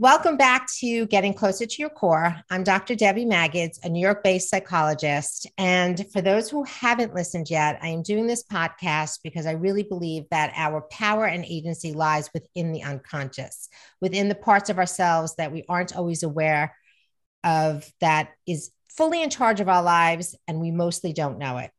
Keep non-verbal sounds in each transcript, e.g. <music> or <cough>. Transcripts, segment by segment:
Welcome back to Getting Closer to Your Core. I'm Dr. Debbie Magids, a New York based psychologist. And for those who haven't listened yet, I am doing this podcast because I really believe that our power and agency lies within the unconscious, within the parts of ourselves that we aren't always aware of, that is fully in charge of our lives, and we mostly don't know it.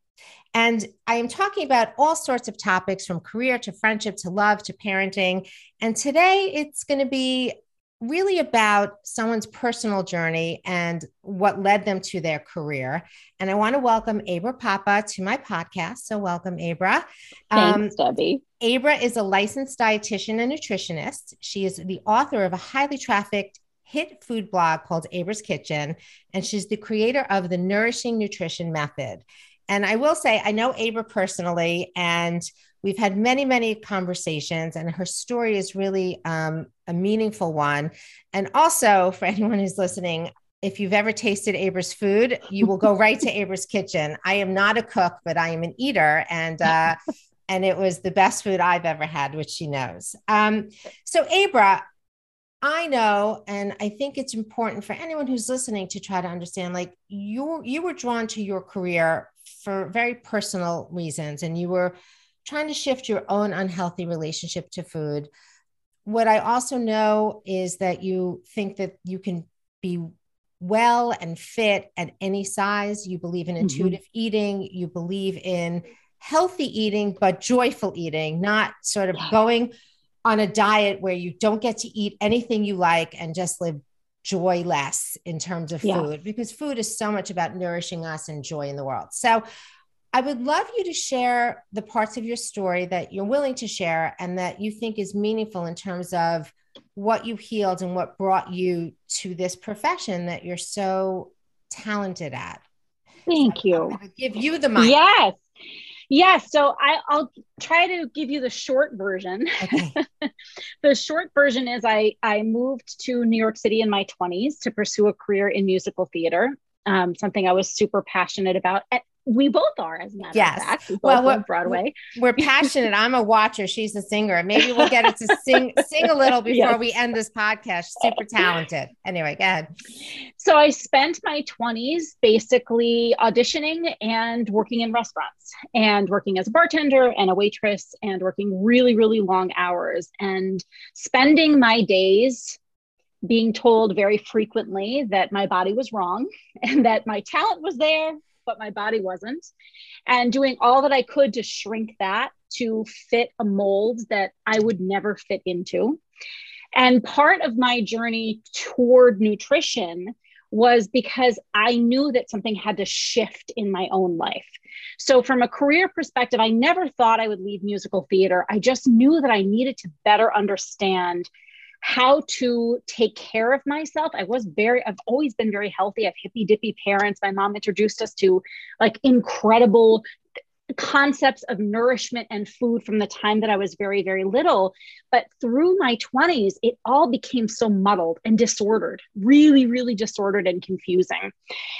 And I am talking about all sorts of topics from career to friendship to love to parenting. And today it's going to be really about someone's personal journey and what led them to their career. And I want to welcome Abra Pappa to my podcast. So, welcome, Abra. Thanks, um, Debbie. Abra is a licensed dietitian and nutritionist. She is the author of a highly trafficked hit food blog called Abra's Kitchen, and she's the creator of the Nourishing Nutrition Method. And I will say, I know Abra personally, and we've had many, many conversations, and her story is really um, a meaningful one. And also, for <laughs> anyone who's listening, if you've ever tasted Abra's food, you will go <laughs> right to Abra's kitchen. I am not a cook, but I am an eater, and uh, <laughs> and it was the best food I've ever had, which she knows. Um, so, Abra, I know, and I think it's important for anyone who's listening to try to understand. Like you, you were drawn to your career for very personal reasons, and you were trying to shift your own unhealthy relationship to food. What I also know is that you think that you can be well and fit at any size. You believe in mm-hmm. intuitive mm-hmm. eating. You believe in healthy eating, but joyful eating, not sort of going on a diet where you don't get to eat anything you like and just live joyless in terms of food, yeah. because food is so much about nourishing us and joy in the world. So I would love you to share the parts of your story that you're willing to share and that you think is meaningful in terms of what you healed and what brought you to this profession that you're so talented at. Thank so you. give you the mic. Yes. Yes. So I, will try to give you the short version. Okay. <laughs> the short version is I, I moved to New York City in my 20s to pursue a career in musical theater, um, something I was super passionate about. At, we both are, as a matter yes. of fact. We well, we're, Broadway. We're passionate. I'm a watcher. She's a singer. Maybe we'll get it to sing <laughs> sing a little before yes. we end this podcast. Super talented. Anyway, go ahead. So I spent my 20s basically auditioning and working in restaurants and working as a bartender and a waitress and working really, really long hours and spending my days being told very frequently that my body was wrong <laughs> and that my talent was there but my body wasn't. And doing all that I could to shrink that to fit a mold that I would never fit into. And part of my journey toward nutrition was because I knew that something had to shift in my own life. So, from a career perspective, I never thought I would leave musical theater. I just knew that I needed to better understand how to take care of myself. I was very, I've always been very healthy. I have hippy dippy parents. My mom introduced us to like incredible concepts of nourishment and food from the time that I was very, very little. But through my 20s, it all became so muddled and disordered, really, really disordered and confusing.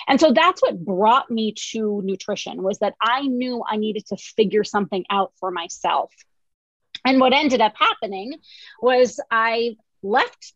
And so that's what brought me to nutrition was that I knew I needed to figure something out for myself. And what ended up happening was I left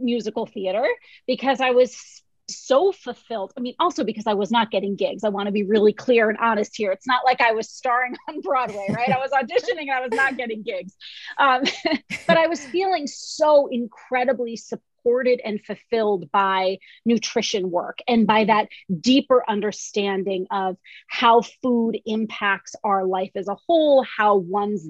musical theater because I was so fulfilled. I mean, also because I was not getting gigs. I want to be really clear and honest here. It's not like I was starring <laughs> on Broadway, right? I was auditioning and I was not getting gigs. Um, <laughs> but I was feeling so incredibly supported and fulfilled by nutrition work and by that deeper understanding of how food impacts our life as a whole, how one's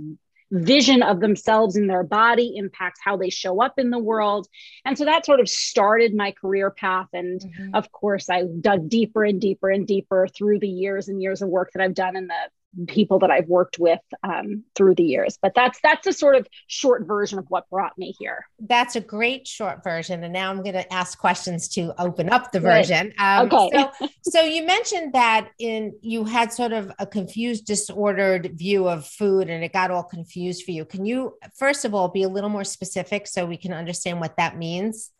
vision of themselves and their body impacts how they show up in the world. And so that sort of started my career path. And mm-hmm. of course, I dug deeper and deeper and deeper through the years and years of work that I've done in the people that I've worked with um, through the years. But that's that's a sort of short version of what brought me here. That's a great short version. And now I'm going to ask questions to open up the version. Um, okay. so, so you mentioned that in you had sort of a confused, disordered view of food, and it got all confused for you. Can you first of all be a little more specific so we can understand what that means?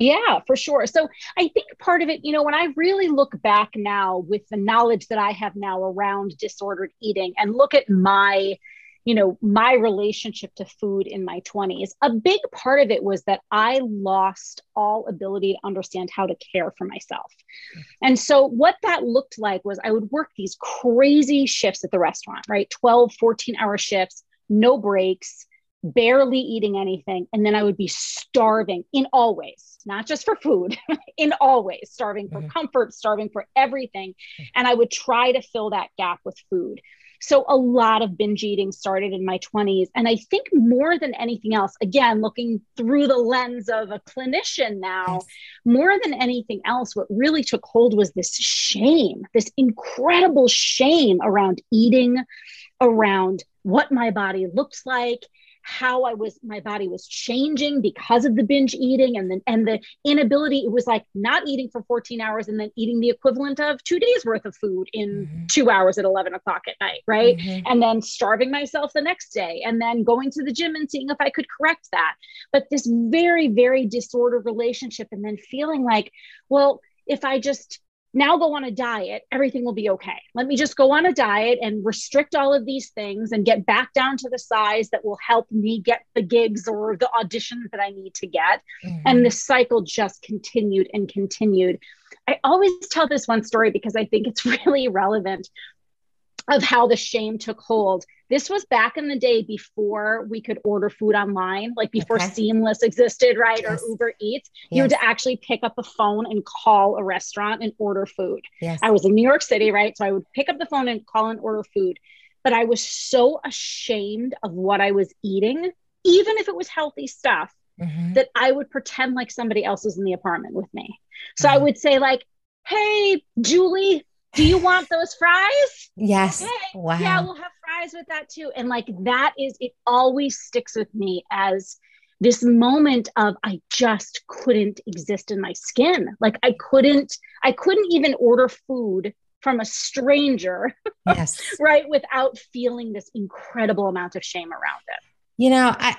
Yeah, for sure. So I think part of it, you know, when I really look back now with the knowledge that I have now around disordered eating and look at my you know, my relationship to food in my 20s. A big part of it was that I lost all ability to understand how to care for myself. Mm-hmm. And so, what that looked like was I would work these crazy shifts at the restaurant, right? 12, 14 hour shifts, no breaks, barely eating anything. And then I would be starving in all ways, not just for food, <laughs> in all ways, starving for mm-hmm. comfort, starving for everything. And I would try to fill that gap with food. So a lot of binge eating started in my 20s. And I think more than anything else, again, looking through the lens of a clinician now, yes. more than anything else, what really took hold was this shame, this incredible shame around eating, around what my body looks like how I was my body was changing because of the binge eating and the and the inability it was like not eating for 14 hours and then eating the equivalent of two days worth of food in mm-hmm. two hours at 11 o'clock at night right mm-hmm. and then starving myself the next day and then going to the gym and seeing if I could correct that but this very very disordered relationship and then feeling like well if I just now go on a diet, everything will be okay. Let me just go on a diet and restrict all of these things and get back down to the size that will help me get the gigs or the auditions that I need to get. Mm-hmm. And the cycle just continued and continued. I always tell this one story because I think it's <laughs> really relevant of how the shame took hold. This was back in the day before we could order food online, like before okay. Seamless existed, right? Yes. Or Uber Eats. Yes. You had to actually pick up a phone and call a restaurant and order food. Yes. I was in New York City, right? So I would pick up the phone and call and order food. But I was so ashamed of what I was eating, even if it was healthy stuff, mm-hmm. that I would pretend like somebody else was in the apartment with me. So mm-hmm. I would say, like, hey, Julie, do you want those fries? Yes. wow. Yeah, we'll have fries with that too. And like that is, it always sticks with me as this moment of I just couldn't exist in my skin. Like I couldn't, I couldn't even order food from a stranger. <laughs> Yes. right. Without feeling this incredible amount of shame around it. You know, I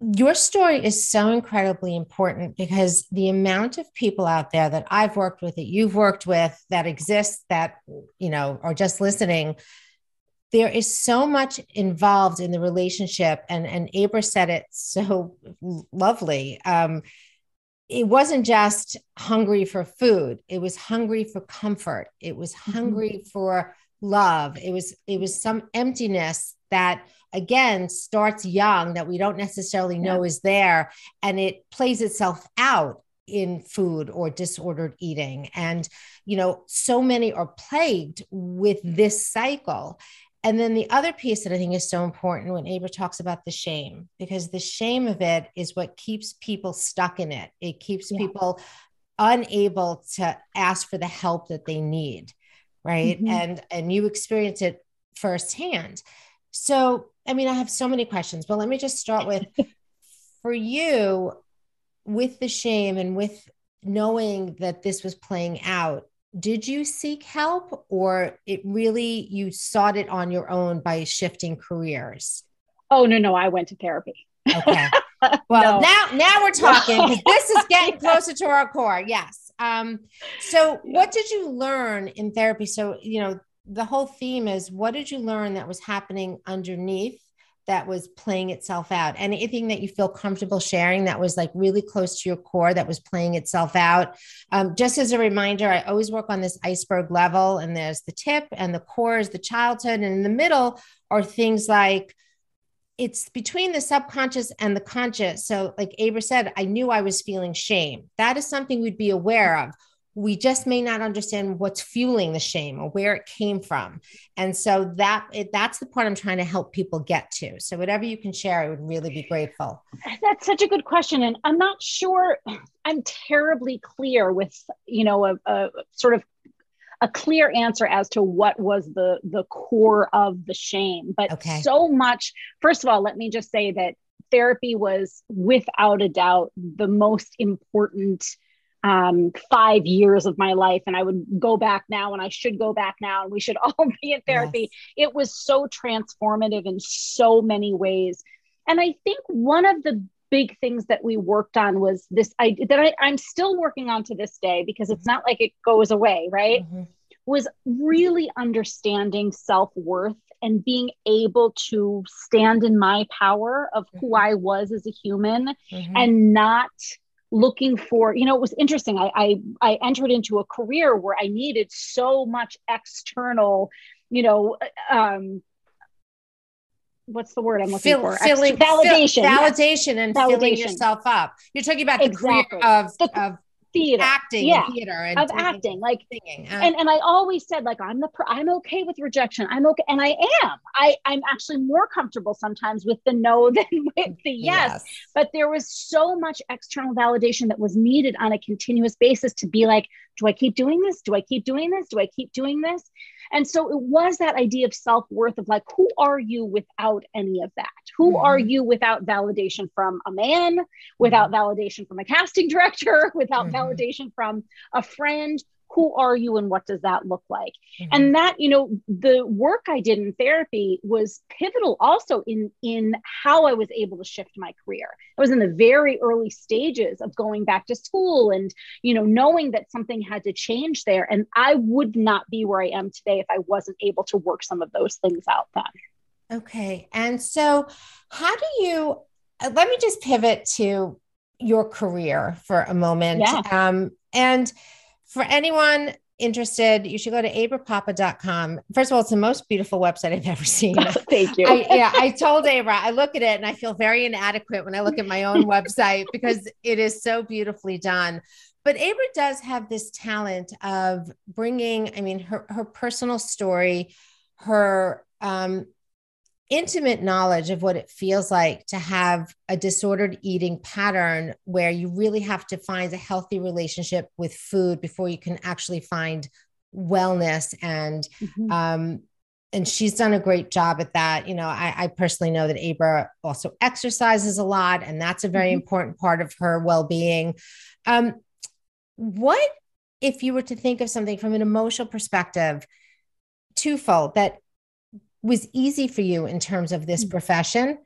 your story is so incredibly important because the amount of people out there that I've worked with, that you've worked with, that exist, that, you know, are just listening, there is so much involved in the relationship. And, and Abra said it so lovely. Um, it wasn't just hungry for food, it was hungry for comfort, it was mm-hmm. hungry mm-hmm. for love, it was, it was some emptiness that again starts young that we don't necessarily know yeah. is there and it plays itself out in food or disordered eating and you know so many are plagued with this cycle and then the other piece that i think is so important when abra talks about the shame because the shame of it is what keeps people stuck in it it keeps yeah. people unable to ask for the help that they need right mm-hmm. and and you experience it firsthand so, I mean, I have so many questions, but let me just start with <laughs> for you with the shame and with knowing that this was playing out. Did you seek help or it really you sought it on your own by shifting careers? Oh, no, no, I went to therapy. Okay. <laughs> Well, no. now now we're talking because this is getting <laughs> closer to our core. Yes. Um, so what did you learn in therapy? So, you know, the whole theme is what did you learn that was happening underneath that was playing itself out? Anything that you feel comfortable sharing that was like really close to your core that was playing itself out? Um, just as a reminder i always work on this iceberg level and there's the tip and the core is the childhood and in the middle are things like it's between the subconscious and the conscious. So like abra said i knew i was feeling shame. That is something we'd be aware of we just may not understand what's fueling the shame or where it came from. And so that it, that's the part i'm trying to help people get to. So whatever you can share i would really be grateful. That's such a good question. And i'm not sure i'm terribly clear with you know a, a sort of a clear answer as to what was the the core of the shame. But okay. so much first of all let me just say that therapy was without a doubt the most important um, five years of my life and I would go back now and I should go back now and we should <laughs> all be in therapy. Yes. It was so transformative in so many ways. And I think one of the big things that we worked on was this I that I, I'm still working on to this day because it's not like it goes away, right? Mm-hmm. Was really understanding self worth and being able to stand in my power of who mm-hmm. I was as a human mm-hmm. and not looking for you know it was interesting I, I i entered into a career where i needed so much external you know um what's the word I'm looking Fill, for? Filling, validation, fill, validation, and validation. filling yourself up. You're talking about the exactly. career of, the, of theater. Acting yeah theater and of acting like singing. Uh, and and i always said like i'm the i'm okay with rejection. I'm okay and i am. I i'm actually more comfortable sometimes with the no <laughs> than with the yes. yes. But there was so much external validation that was needed on a continuous basis to be like do i keep doing this? Do i keep doing this? Do i keep doing this and so it was that idea of self worth of like, who are you without any of that? Who mm-hmm. are you without validation from a man, without mm-hmm. validation from a casting director, <laughs> without mm-hmm. validation from a friend? Who are you and what does that look like mm-hmm. and that you know the work i did in therapy was pivotal also in in how i was able to shift my career i was in the very early stages of going back to school and you know knowing that something had to change there and i would not be where i am today if i wasn't able to work some of those things out then okay and so how do you uh, let me just pivot to your career for a moment yeah. um, and for anyone interested, you should go to abrapappa.com. First of all, it's the most beautiful website I've ever seen. <laughs> Thank you. I, yeah, I told Abra, I look at it and I feel very inadequate when I look at my own <laughs> website because it is so beautifully done. But Abra does have this talent of bringing, I mean, her, her personal story, her um, intimate knowledge of what it feels like to have a disordered eating pattern where you really have to find a healthy relationship with food before you can actually find wellness and mm-hmm. um and she's done a great job at that you know I, I, personally know that abra also exercises a lot and that's a very mm-hmm. important part of her well-being um what if you were to think of something from an emotional perspective twofold that was easy for you in terms of this mm. profession?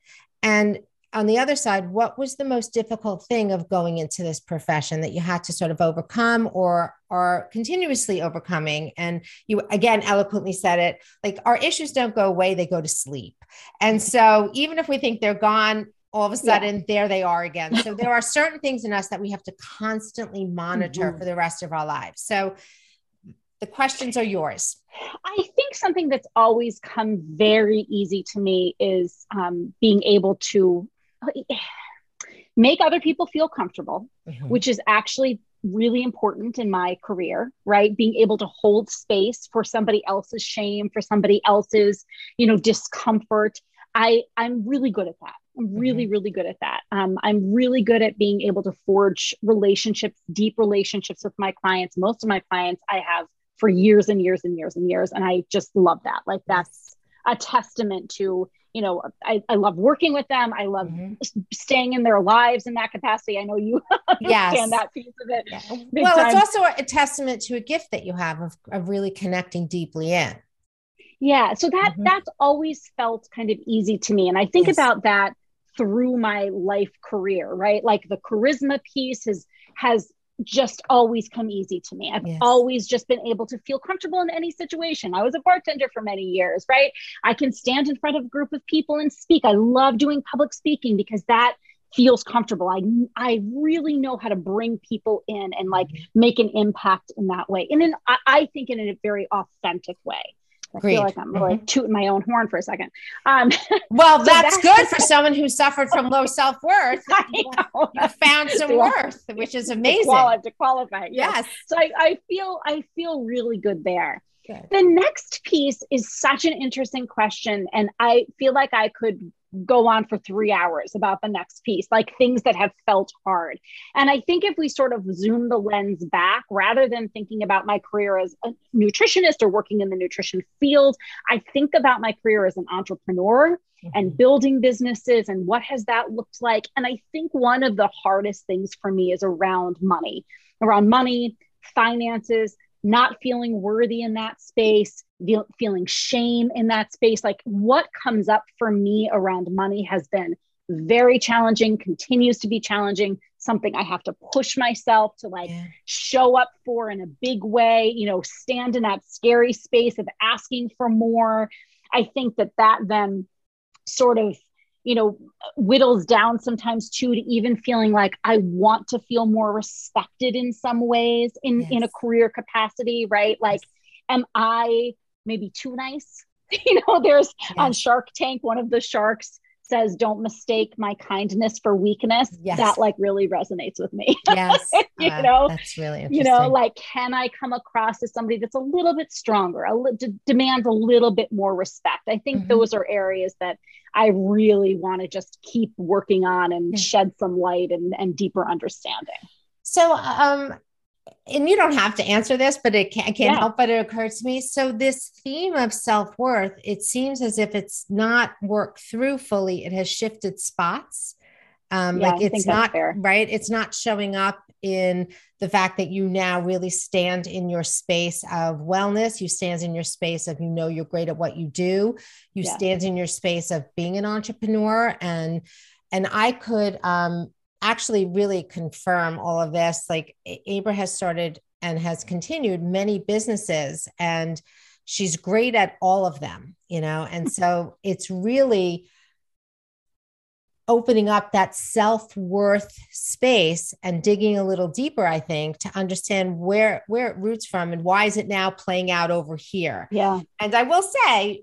And on the other side, what was the most difficult thing of going into this profession that you had to sort of overcome or are continuously overcoming? And you again eloquently said it like our issues don't go away, they go to sleep. And so even if we think they're gone, all of a sudden yeah. there they are again. So there <laughs> are certain things in us that we have to constantly monitor mm-hmm. for the rest of our lives. So the questions are yours. I think something that's always come very easy to me is um, being able to <sighs> make other people feel comfortable, mm-hmm. which is actually really important in my career right being able to hold space for somebody else's shame for somebody else's you know discomfort i i'm really good at that i'm really mm-hmm. really good at that um, i'm really good at being able to forge relationships deep relationships with my clients most of my clients i have for years and years and years and years. And I just love that. Like that's a testament to, you know, I, I love working with them. I love mm-hmm. staying in their lives in that capacity. I know you <laughs> understand yes. that piece of it. Yeah. Well, time. it's also a testament to a gift that you have of, of really connecting deeply in. Yeah. So that mm-hmm. that's always felt kind of easy to me. And I think yes. about that through my life career, right? Like the charisma piece has has just always come easy to me. I've yes. always just been able to feel comfortable in any situation. I was a bartender for many years, right? I can stand in front of a group of people and speak. I love doing public speaking because that feels comfortable. I I really know how to bring people in and like mm-hmm. make an impact in that way. And then I, I think in a very authentic way. I Great. feel like I'm really mm-hmm. tooting my own horn for a second. Um, <laughs> well, so that's, that's, good <laughs> for someone who suffered from low self worth. You found <laughs> some worth, which is amazing. To qualify, to qualify yes. yes. So I, I feel I feel really good there. Good. The next piece is such an interesting question, and I feel like I could go on for three hours about the next piece, like things that have felt hard. And I think if we sort of zoom the lens back, rather than thinking about my career as a nutritionist or working in the nutrition field, I think about my career as an entrepreneur mm-hmm. and building businesses and what has that looked like. And I think one of the hardest things for me is around money, around money, finances, not feeling worthy in that space, feeling shame in that space. Like what comes up for me around money has been very challenging, continues to be challenging, something I have to push myself to like yeah. show up for in a big way, you know, stand in that scary space of asking for more. I think that that then sort of you know whittles down sometimes too to even feeling like i want to feel more respected in some ways in yes. in a career capacity right like am i maybe too nice <laughs> you know there's yes. on shark tank one of the sharks says don't mistake my kindness for weakness yes. that like really resonates with me <laughs> yes you uh, know that's really you know like can i come across as somebody that's a little bit stronger a li- d- demands a little bit more respect i think mm-hmm. those are areas that i really want to just keep working on and yeah. shed some light and, and deeper understanding so um and you don't have to answer this, but it can't, I can't yeah. help but it occurs to me. So this theme of self-worth, it seems as if it's not worked through fully. It has shifted spots. Um, yeah, like it's not right. It's not showing up in the fact that you now really stand in your space of wellness. You stand in your space of, you know, you're great at what you do. You yeah. stand in your space of being an entrepreneur and, and I could, um, actually really confirm all of this. Like Abra has started and has continued many businesses, and she's great at all of them, you know, and hmm. so it's really opening up that self-worth space and digging a little deeper i think to understand where where it roots from and why is it now playing out over here. Yeah. And i will say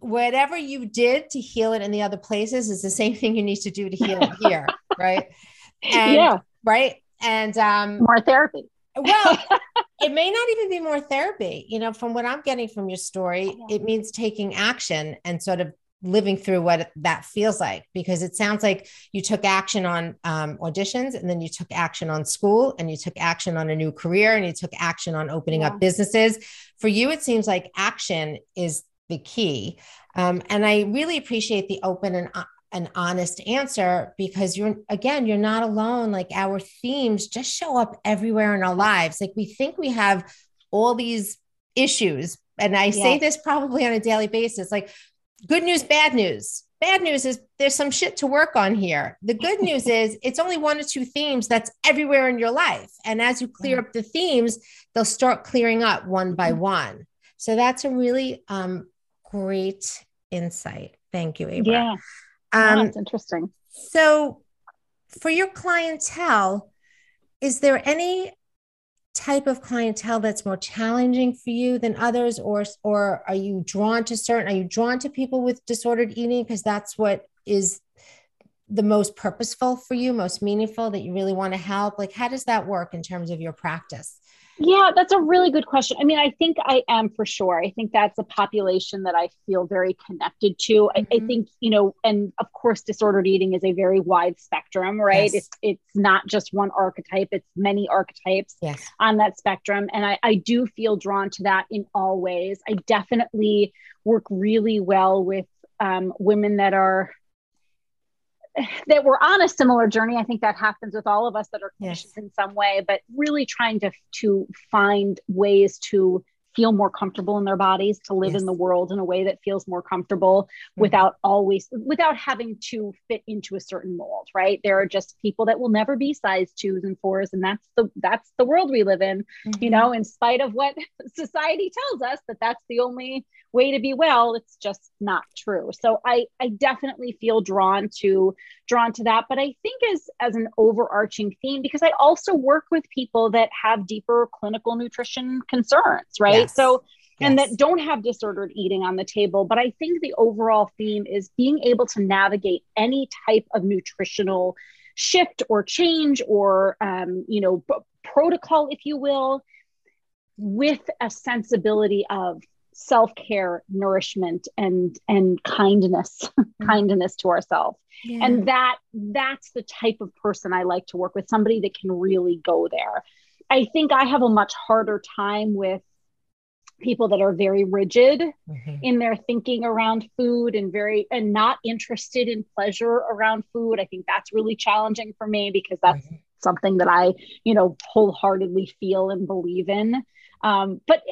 whatever you did to heal it in the other places is the same <laughs> thing you need to do to heal it here right <laughs> and, yeah. Right. And um, more therapy. well, <laughs> it may not even be more therapy. You know, from what I'm getting from your story, it means taking action and sort of living through what that feels like because it sounds like you took action on um, auditions and then you took action on school and you took action on a new career and you took action on opening yeah. up businesses for you it seems like action is the key um, and i really appreciate the open and uh, an honest answer because you're again you're not alone. Like our themes just show up everywhere in our lives. Like we think we have all these issues and i yes. say this probably on a daily basis like good news bad news. Bad news is there's some shit to work on here. The good <laughs> news is it's only one or two themes that's everywhere in your life. And as you clear up the themes they'll start clearing up one by mm-hmm. one. So that's a really um, great insight. Thank you Abra. yeah um, that's interesting. So, for your clientele, is there any type of clientele that's more challenging for you than others, or or are you drawn to certain? Are you drawn to people with disordered eating because that's what is the most purposeful for you, most meaningful that you really want to help? Like, how does that work in terms of your practice? Yeah, that's a really good question. I mean, I think I am for sure. I think that's a population that I feel very connected to. Mm-hmm. I, I, mm-hmm. think, you know, and of course, disordered eating is a very wide spectrum, right? Yes. It's it's not just one archetype, it's many archetypes yes. on that spectrum. And I, I do feel drawn to that in all ways. I definitely work really well with um, women that are that we're on a similar journey. I think that happens with all of us that are clinicians yes. in some way, but really trying to to find ways to feel more comfortable in their bodies, to live yes. in the world in a way that feels more comfortable mm-hmm. without always without having to fit into a certain mold, right? There are just people that will never be size twos and fours, and that's the that's the world we live in, mm-hmm. you know, in spite of what <laughs> society tells us that that's the only way to be well it's just not true so i i definitely feel drawn to drawn to that but i think as as an overarching theme because i also work with people that have deeper clinical nutrition concerns right yes. so and yes. that don't have disordered eating on the table but i think the overall theme is being able to navigate any type of nutritional shift or change or um, you know b- protocol if you will with a sensibility of self-care nourishment and and kindness <laughs> mm-hmm. kindness to ourselves yeah. and that that's the type of person i like to work with somebody that can really go there i think i have a much harder time with people that are very rigid mm-hmm. in their thinking around food and very and not interested in pleasure around food i think that's really challenging for me because that's mm-hmm. something that i you know wholeheartedly feel and believe in um, but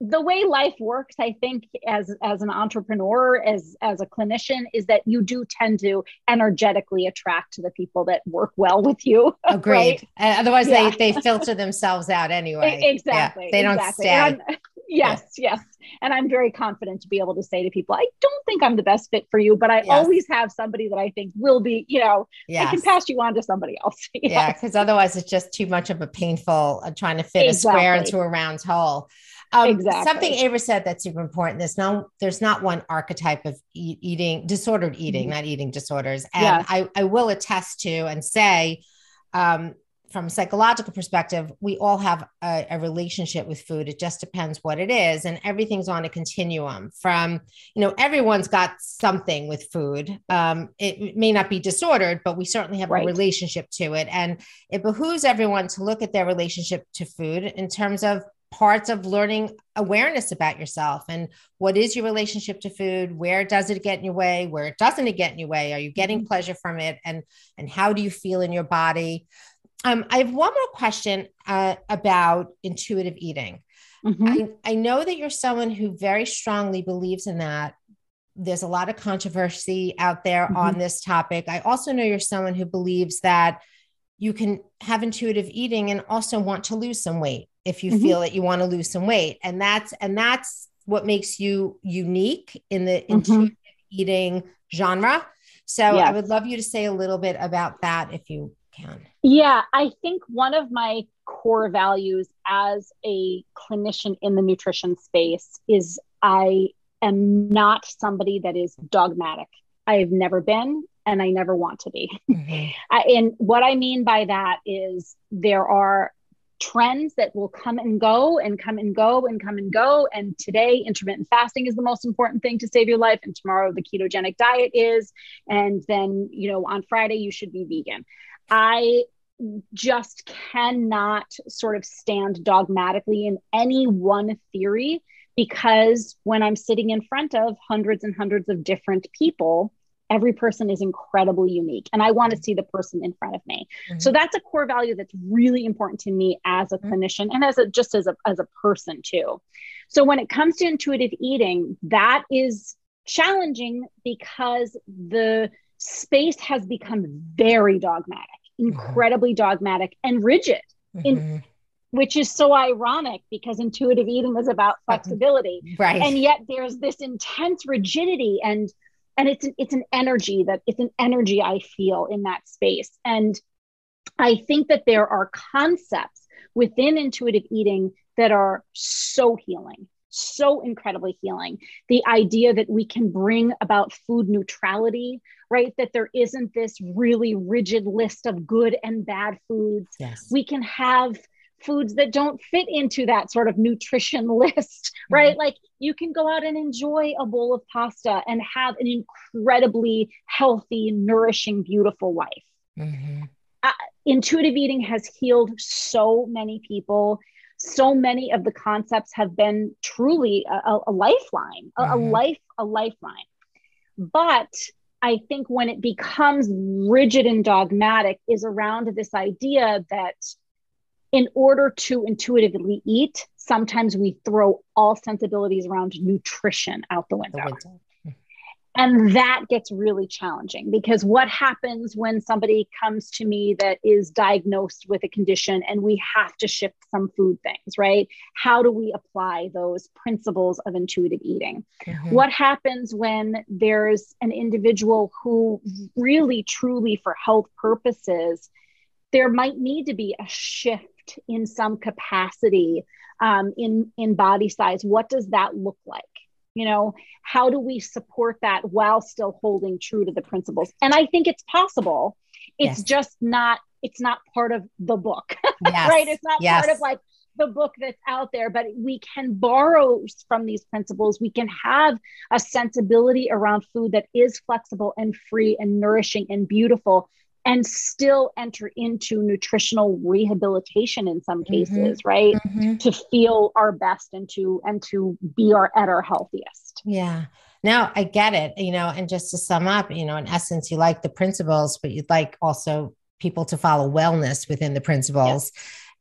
the way life works i think as as an entrepreneur as as a clinician is that you do tend to energetically attract the people that work well with you <laughs> agreed right? otherwise yeah. they they filter themselves out anyway exactly yeah, they don't exactly. stay <laughs> yes yeah. yes and i'm very confident to be able to say to people i don't think i'm the best fit for you but i yes. always have somebody that i think will be you know yes. i can pass you on to somebody else <laughs> yes. yeah because otherwise it's just too much of a painful uh, trying to fit exactly. a square into a round hole um, exactly. Something Abra said that's super important. There's no, there's not one archetype of e- eating disordered eating, mm-hmm. not eating disorders. And yes. I, I will attest to and say, um, from a psychological perspective, we all have a, a, relationship with food. It just depends what it is. And everything's on a continuum from, you know, everyone's got something with food. Um, it may not be disordered, but we certainly have right. a relationship to it. And it behooves everyone to look at their relationship to food in terms of parts of learning awareness about yourself and what is your relationship to food where does it get in your way where doesn't it get in your way are you getting mm-hmm. pleasure from it and and how do you feel in your body um, I have one more question uh, about intuitive eating. Mm-hmm. I, I know that you're someone who very strongly believes in that. There's a lot of controversy out there mm-hmm. on this topic. I also know you're someone who believes that you can have intuitive eating and also want to lose some weight if you mm-hmm. feel that you want to lose some weight. And that's and that's what makes you unique in the mm-hmm. intuitive eating genre. So yes. I would love you to say a little bit about that if you can. Yeah, I think one of my core values as a clinician in the nutrition space is I am not somebody that is dogmatic. I've never been and I never want to be. Mm-hmm. I, and what I mean by that is there are trends that will come and go and come and go and come and go. And today, intermittent fasting is the most important thing to save your life. And tomorrow, the ketogenic diet is. And then, you know, on Friday, you should be vegan. I just cannot sort of stand dogmatically in any one theory because when I'm sitting in front of hundreds and hundreds of different people, every person is incredibly unique and I want to see the person in front of me. Mm-hmm. So that's a core value that's really important to me as a mm-hmm. clinician and as a just as a as a person too. So when it comes to intuitive eating, that is challenging because the space has become very dogmatic. Mm-hmm. incredibly mm-hmm. dogmatic and rigid mm-hmm. in which is so ironic because intuitive eating is about flexibility right and yet there's this intense rigidity and and it's an, it's an energy that it's an energy i feel in that space and i think that there are concepts within intuitive eating that are so healing so incredibly healing. The idea that we can bring about food neutrality, right? That there isn't this really rigid list of good and bad foods. Yes. We can have foods that don't fit into that sort of nutrition <laughs> list, right? Mm-hmm. Like you can go out and enjoy a bowl of pasta and have an incredibly healthy, nourishing, beautiful life. Mm-hmm. Uh, intuitive eating has healed so many people so many of the concepts have been truly a, a lifeline, a, mm-hmm. a life, a lifeline. But I think when it becomes rigid and dogmatic is around this idea that in order to intuitively eat, sometimes we throw all sensibilities around nutrition out the window. The window. And that gets really challenging because what happens when somebody comes to me that is diagnosed with a condition and we have to shift some food things, right? How do we apply those principles of intuitive eating? Mm-hmm. What happens when there's an individual who really, truly, for health purposes, there might need to be a shift in some capacity um, in, in body size? What does that look like? you know how do we support that while still holding true to the principles and i think it's possible it's yes. just not it's not part of the book <laughs> yes. right it's not yes. part of like the book that's out there but we can borrow from these principles we can have a sensibility around food that is flexible and free and nourishing and beautiful and still enter into nutritional rehabilitation in some mm-hmm. cases mm-hmm. right? Mm-hmm. to feel our best and to and to be our at our healthiest. Yeah. Now i get it you know and just to sum up you know in essence you like the principles but you'd like also people to follow wellness within the principles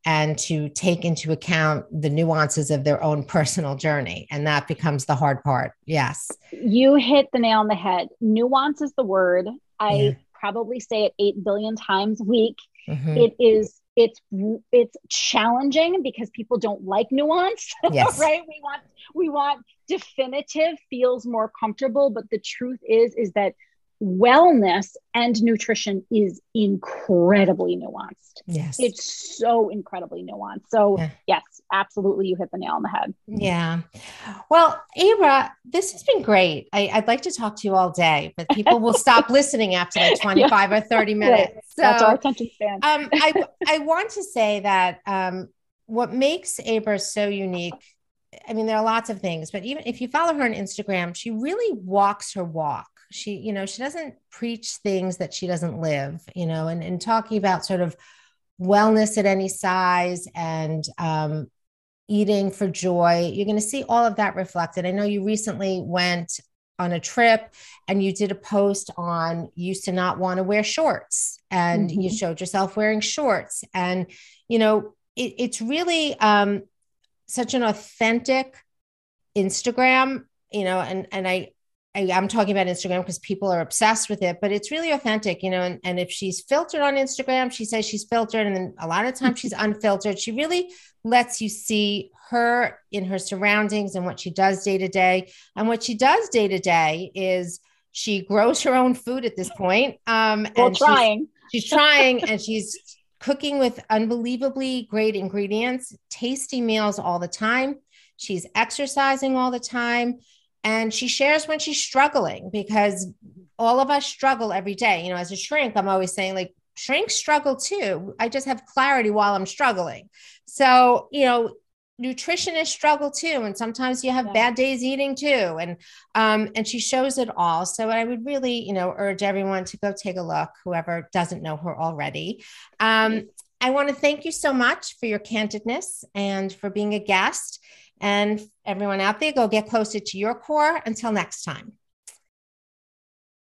and to take into account the nuances of their own <laughs> personal journey and that becomes the hard part. Yes. You hit the nail on the head. Nuance is the word. I yeah probably say it 8 billion times a week. Mm-hmm. It is it's it's challenging because people don't like nuance <laughs> yes. right we want we want definitive feels more comfortable but the truth is is that wellness and nutrition is incredibly nuanced. Yes. It's so incredibly nuanced. So, yeah. yes, absolutely. You hit the nail on the head. Yeah. Well, Abra, this has been great. I, would like to talk to you all day, but people will stop <laughs> listening after like 25 yeah. or 30 minutes. So, That's our attention span. um, I, I want to say that um, what makes Abra so unique I mean, there are lots of things, but even if you follow her on Instagram, she really walks her walk she you know she doesn't preach things that she doesn't live you know and, and talking about sort of wellness at any size and um, eating for joy you're going to see all of that reflected i know you recently went on a trip and you did a post on used to not want to wear shorts and mm-hmm. you showed yourself wearing shorts and you know it, it's really um, such an authentic instagram you know and and i I, am talking about Instagram because people are obsessed with it, but it's really authentic, you know. And, and if she's filtered on Instagram, she says she's filtered, and then a lot of times she's <laughs> unfiltered. She really lets you see her in her surroundings and what she does day to day. And what she does day to day is she grows her own food at this point. Um, well, and trying. She's, she's trying, <laughs> and she's cooking with unbelievably great ingredients, tasty meals all the time. She's exercising all the time and she shares when she's struggling because all of us struggle every day. You know as a shrink i'm always saying like shrinks struggle too. I just have clarity while i'm struggling. So you know nutritionists struggle too. And sometimes you have yeah. bad days eating too. And um and she shows it all. So i would really you know urge everyone to go take a look whoever doesn't know her already. Um i want to thank you so much for your candidness and for being a guest and everyone out there, go get closer to your core. Until next time.